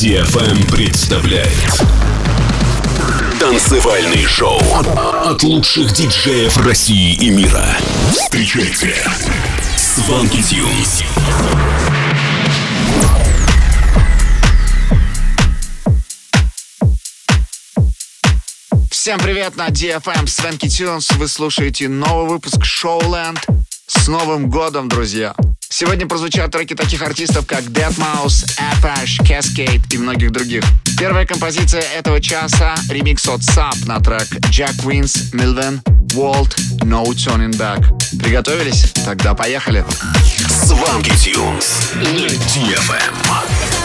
DFM представляет Танцевальный шоу от лучших диджеев России и мира. Встречайте Сванки Тюнс. Всем привет на DFM Свенки Тюнс. Вы слушаете новый выпуск Showland. С Новым годом, друзья! Сегодня прозвучат треки таких артистов, как Deadmau5, Apache, Cascade и многих других. Первая композиция этого часа — ремикс от SAP на трек Jack Wins, Milven, Walt, No Turning Back. Приготовились? Тогда поехали! Сванки Тюнс на DFM.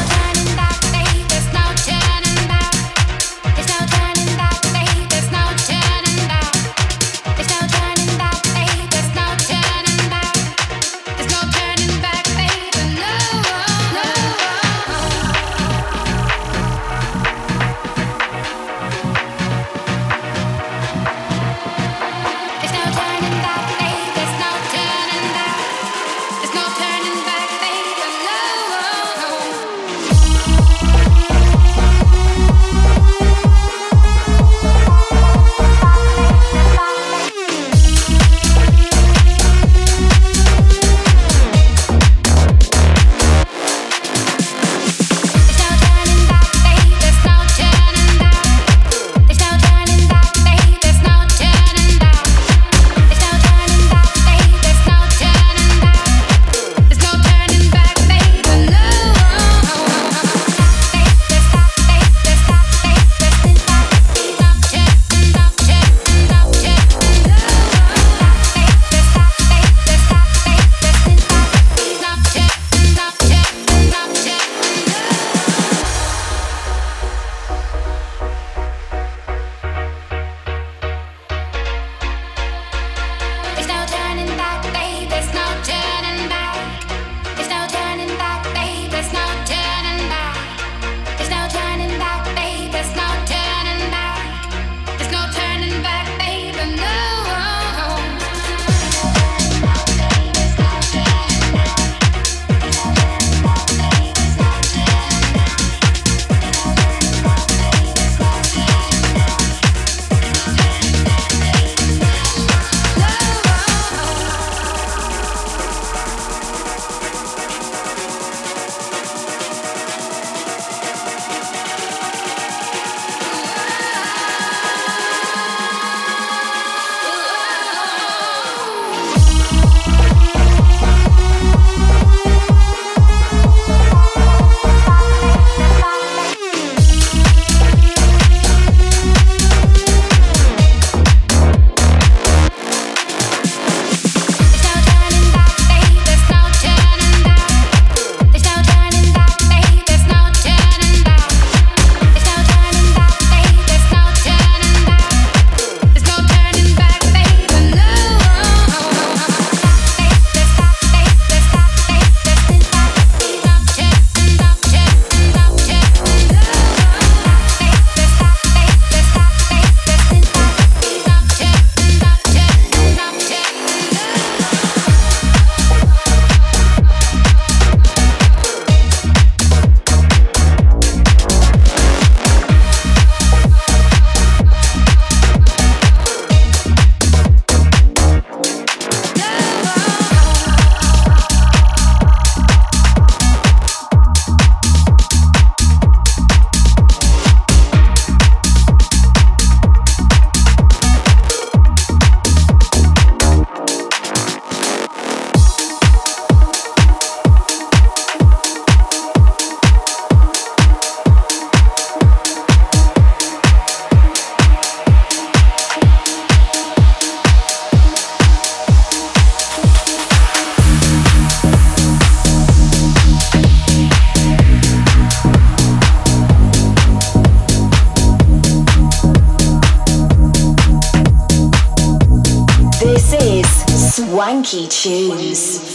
Swanky tunes.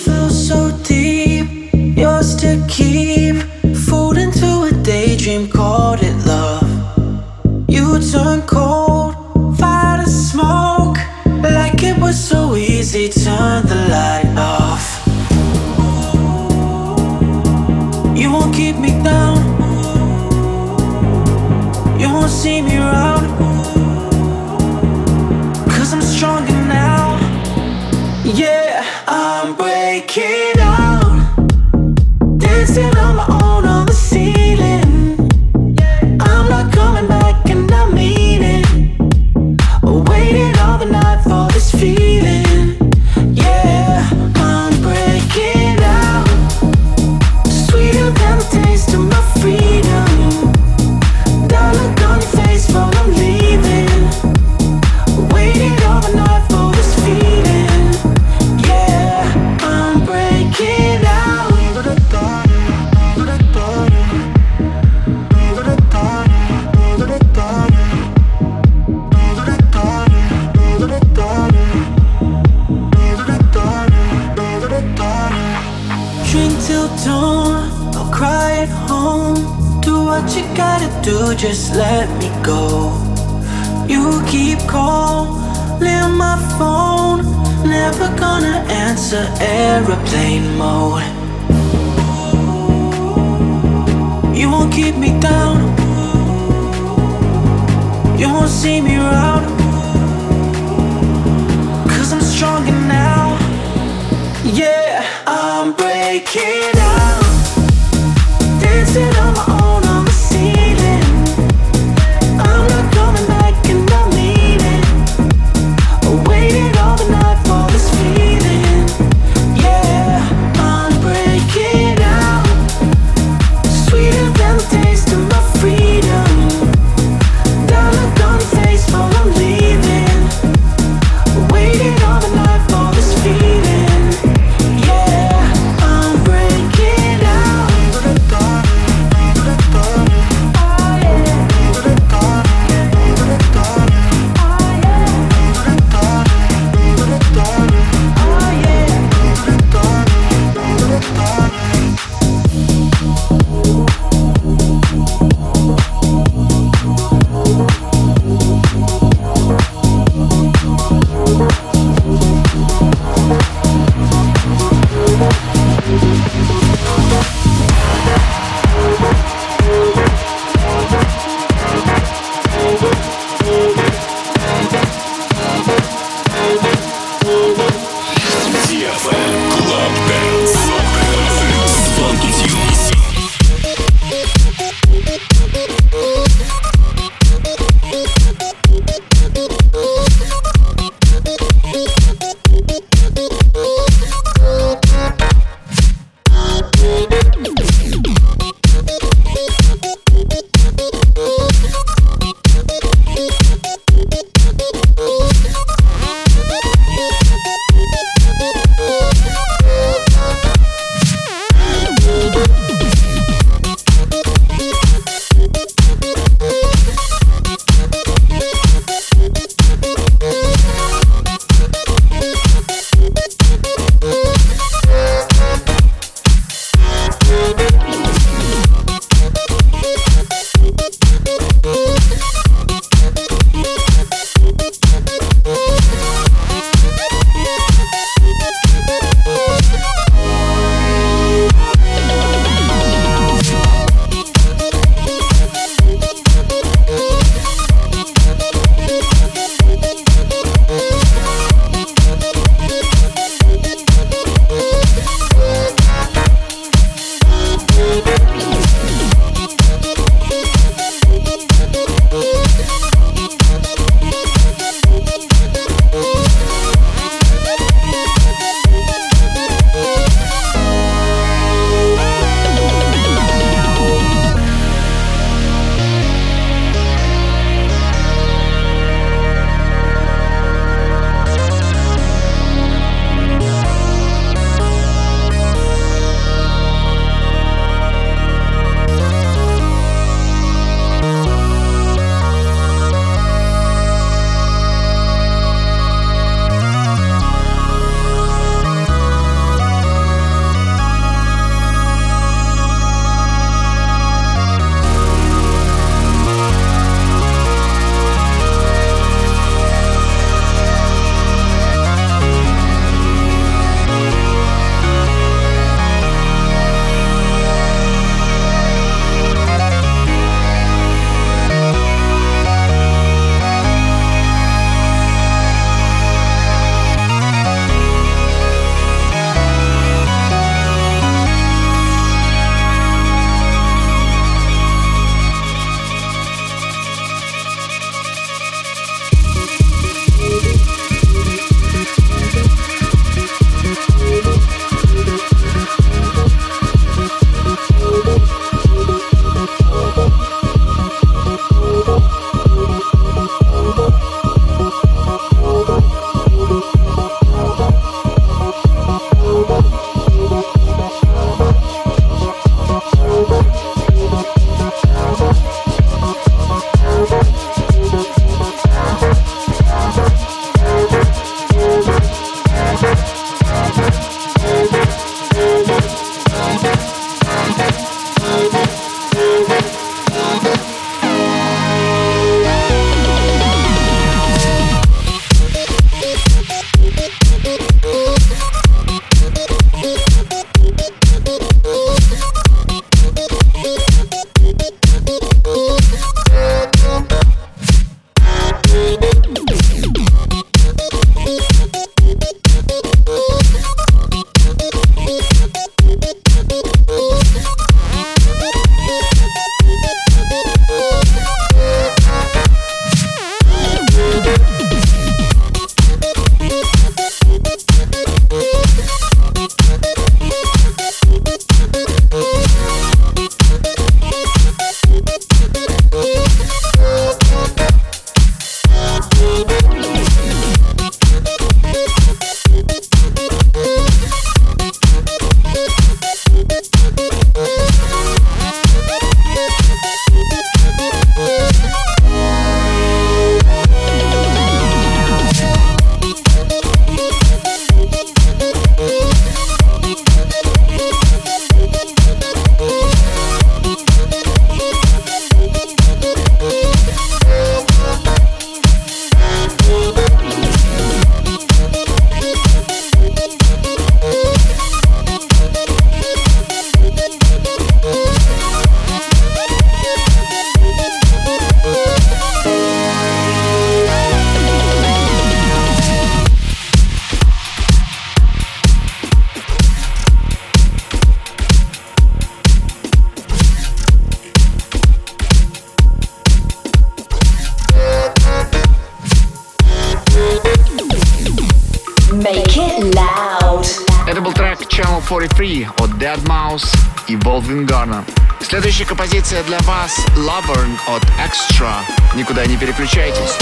Никуда не переключайтесь.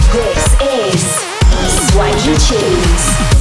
This is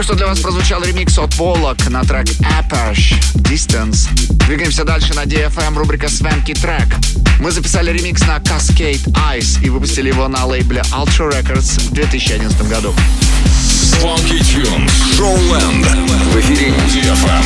Только что для вас прозвучал ремикс от Полок на трек Apache Distance. Двигаемся дальше на DFM, рубрика Свенки трек. Мы записали ремикс на Cascade Ice и выпустили его на лейбле Ultra Records в 2011 году. Funky Tunes, Showland. В эфире DFM.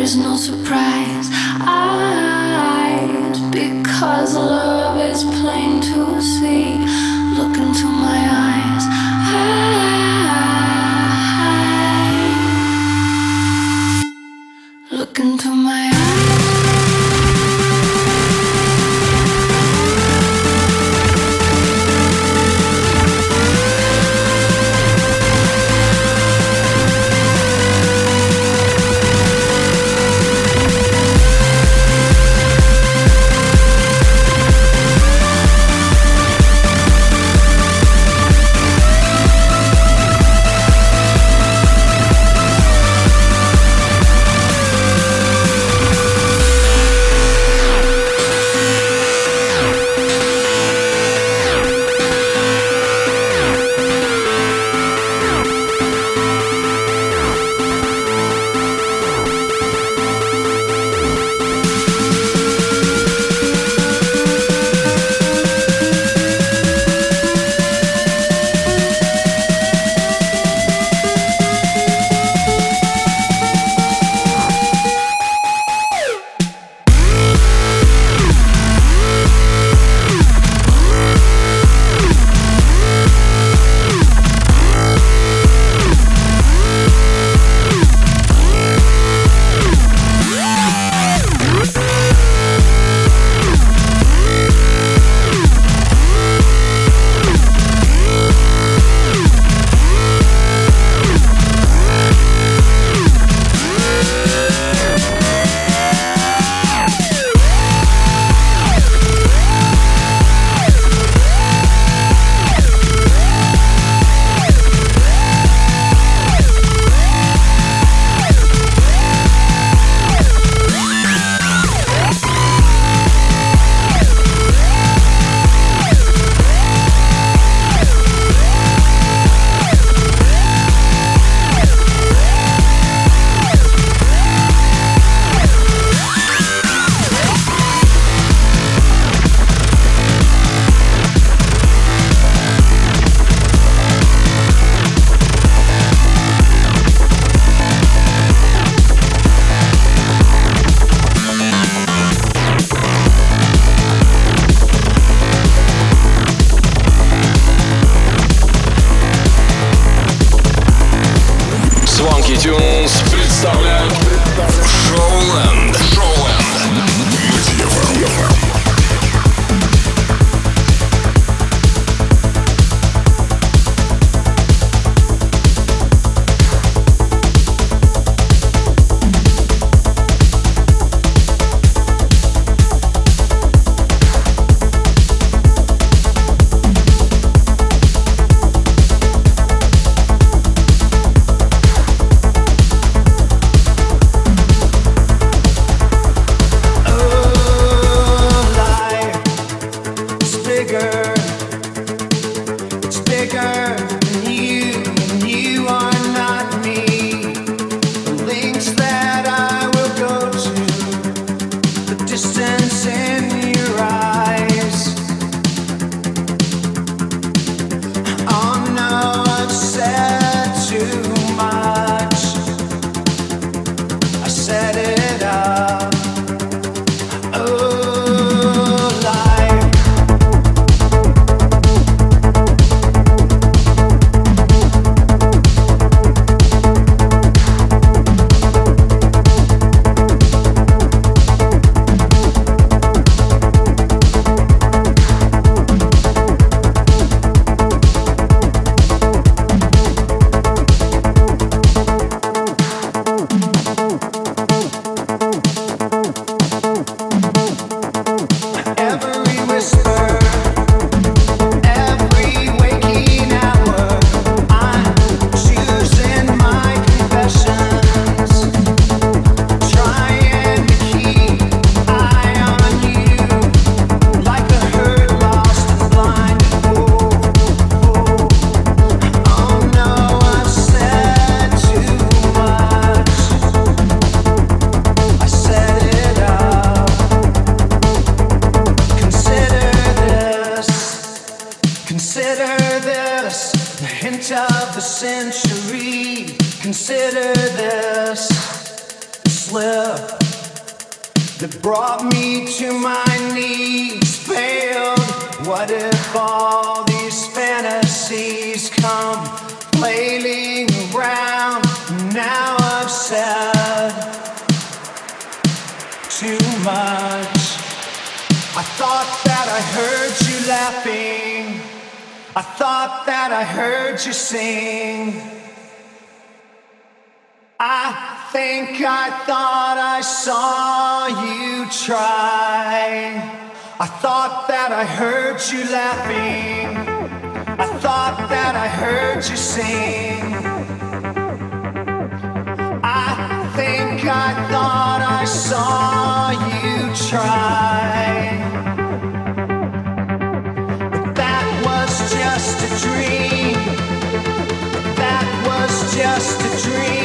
is no surprise. you try. I thought that I heard you laughing. I thought that I heard you sing. I think I thought I saw you try. But that was just a dream. That was just a dream.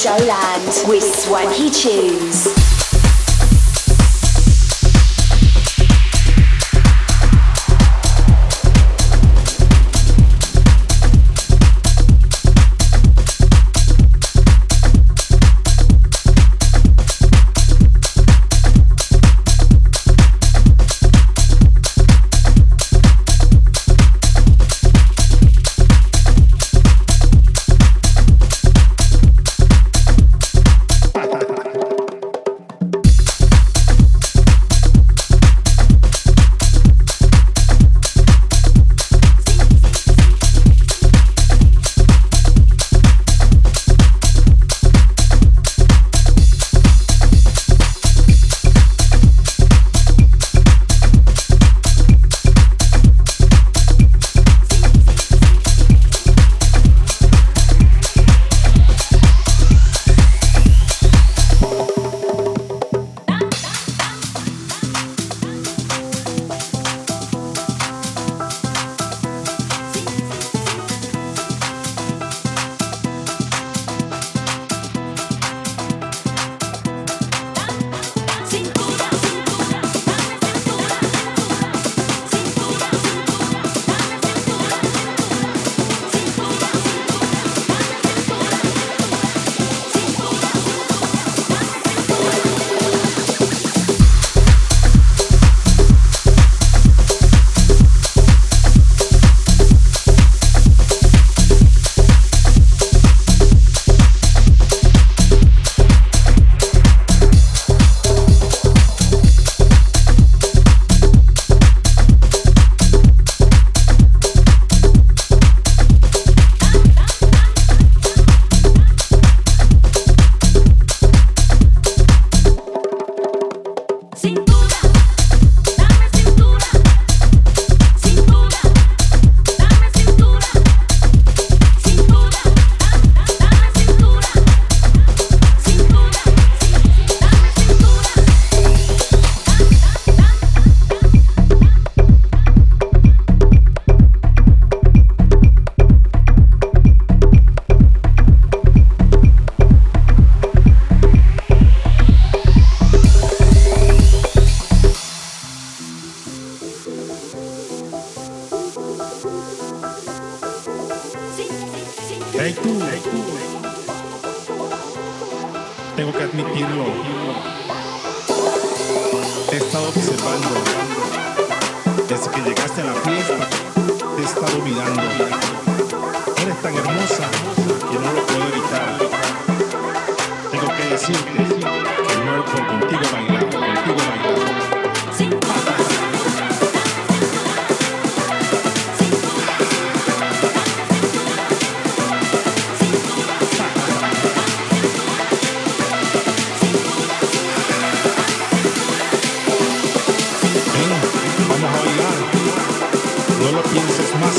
Showland with Swanky Tunes.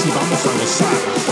Y vamos a gozar.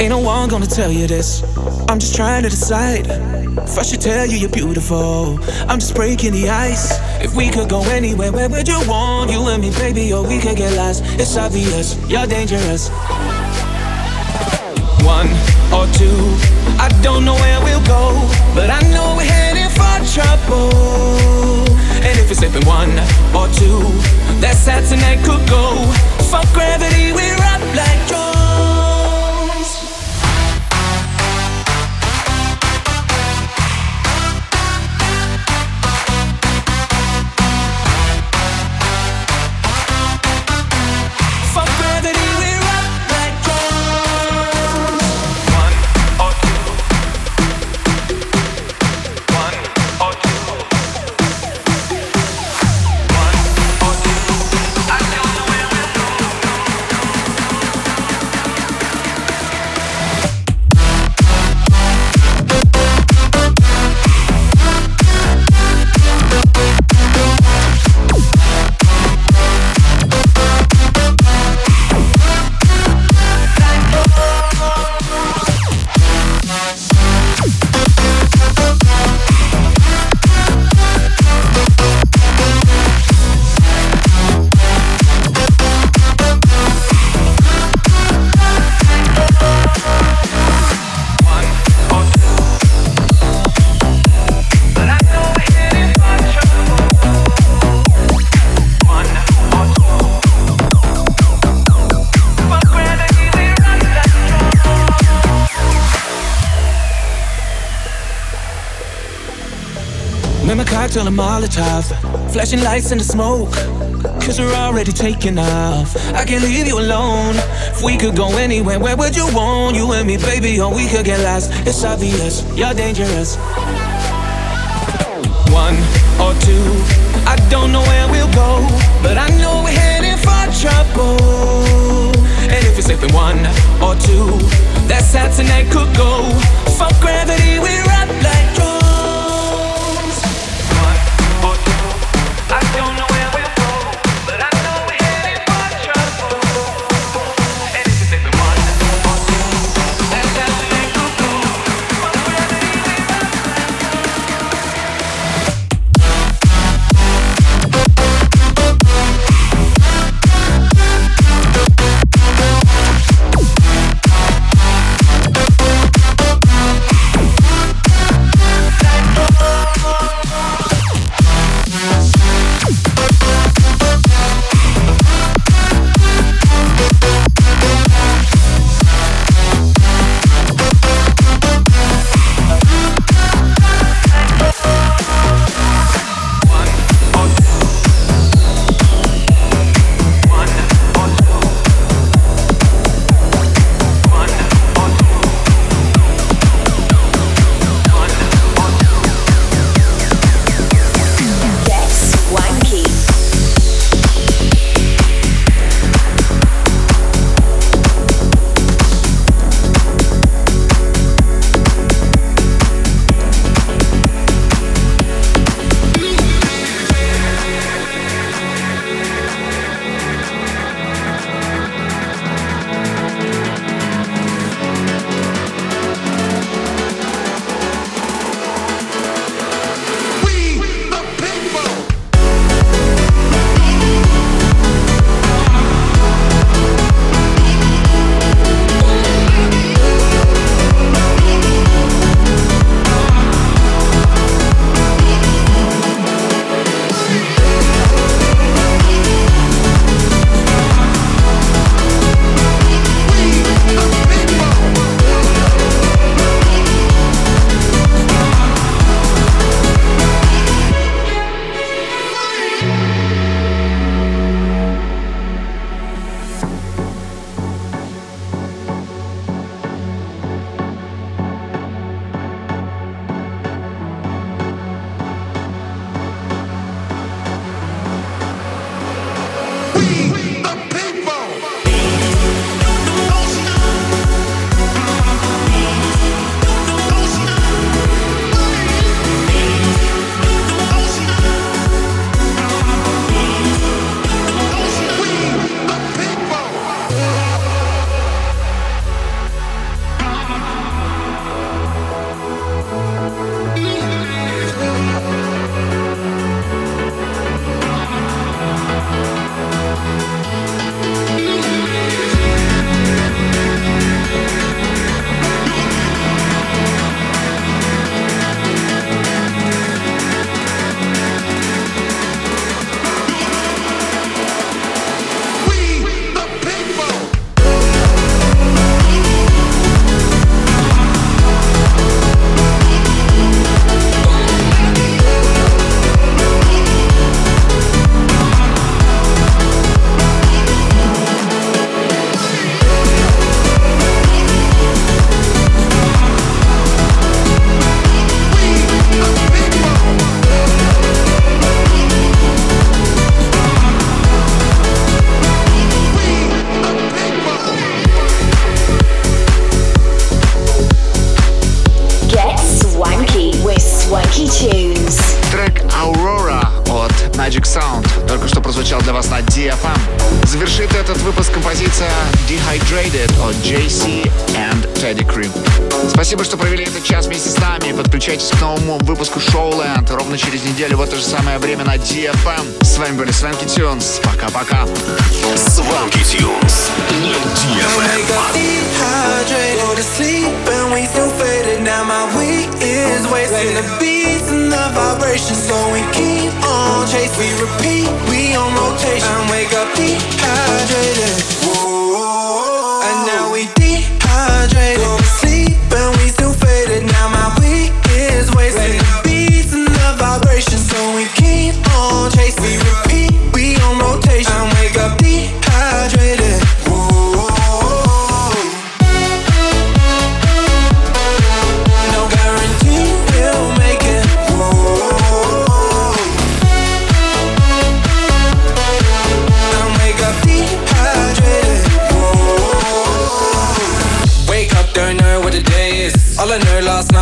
Ain't no one gonna tell you this. I'm just trying to decide. If I should tell you you're beautiful, I'm just breaking the ice. If we could go anywhere, where would you want? You and me, baby, or we could get lost. It's obvious, you're dangerous. One or two, I don't know where we'll go, but I know we're heading for trouble. And if it's slipping one or two, that's how tonight could go. Fuck gravity, we're up like. Cocktail and Molotov, flashing lights in the smoke. Cause we're already taking off. I can't leave you alone. If we could go anywhere, where would you want? You and me, baby, or we could get lost. It's obvious, you're dangerous. One or two, I don't know where we'll go, but I know we're heading for trouble. And if it's slipping one or two, that's sad tonight could go. Fuck gravity, we rock like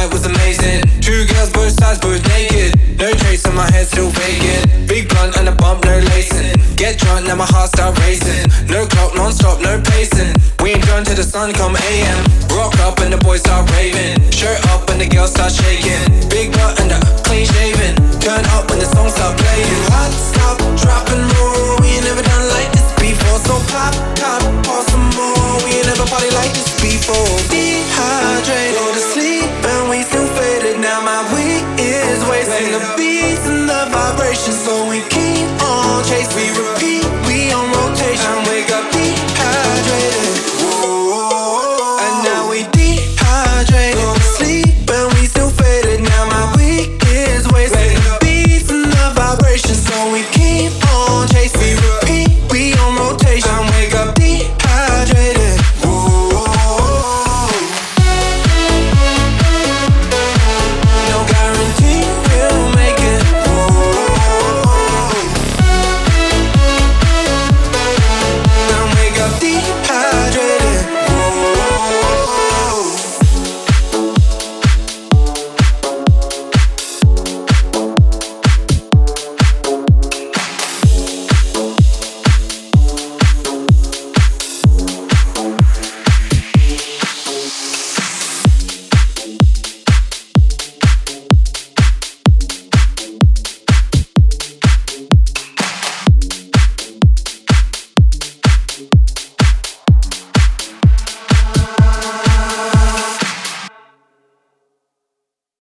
night was amazing. Two girls, both sides, both naked. No trace on my head, still vacant. Big blunt and a bump, no lacing. Get drunk, now my heart start racing. No clock, non-stop, no pacing. We ain't done till the sun come AM. Rock up and the boys start raving. Shirt up and the girls start shaking. Big butt and the clean shaven. Turn up when the song start playing. Hot stop, drop and roll. We ain't never done like this before. So pop, top, pour some more. We ain't never party like this before. we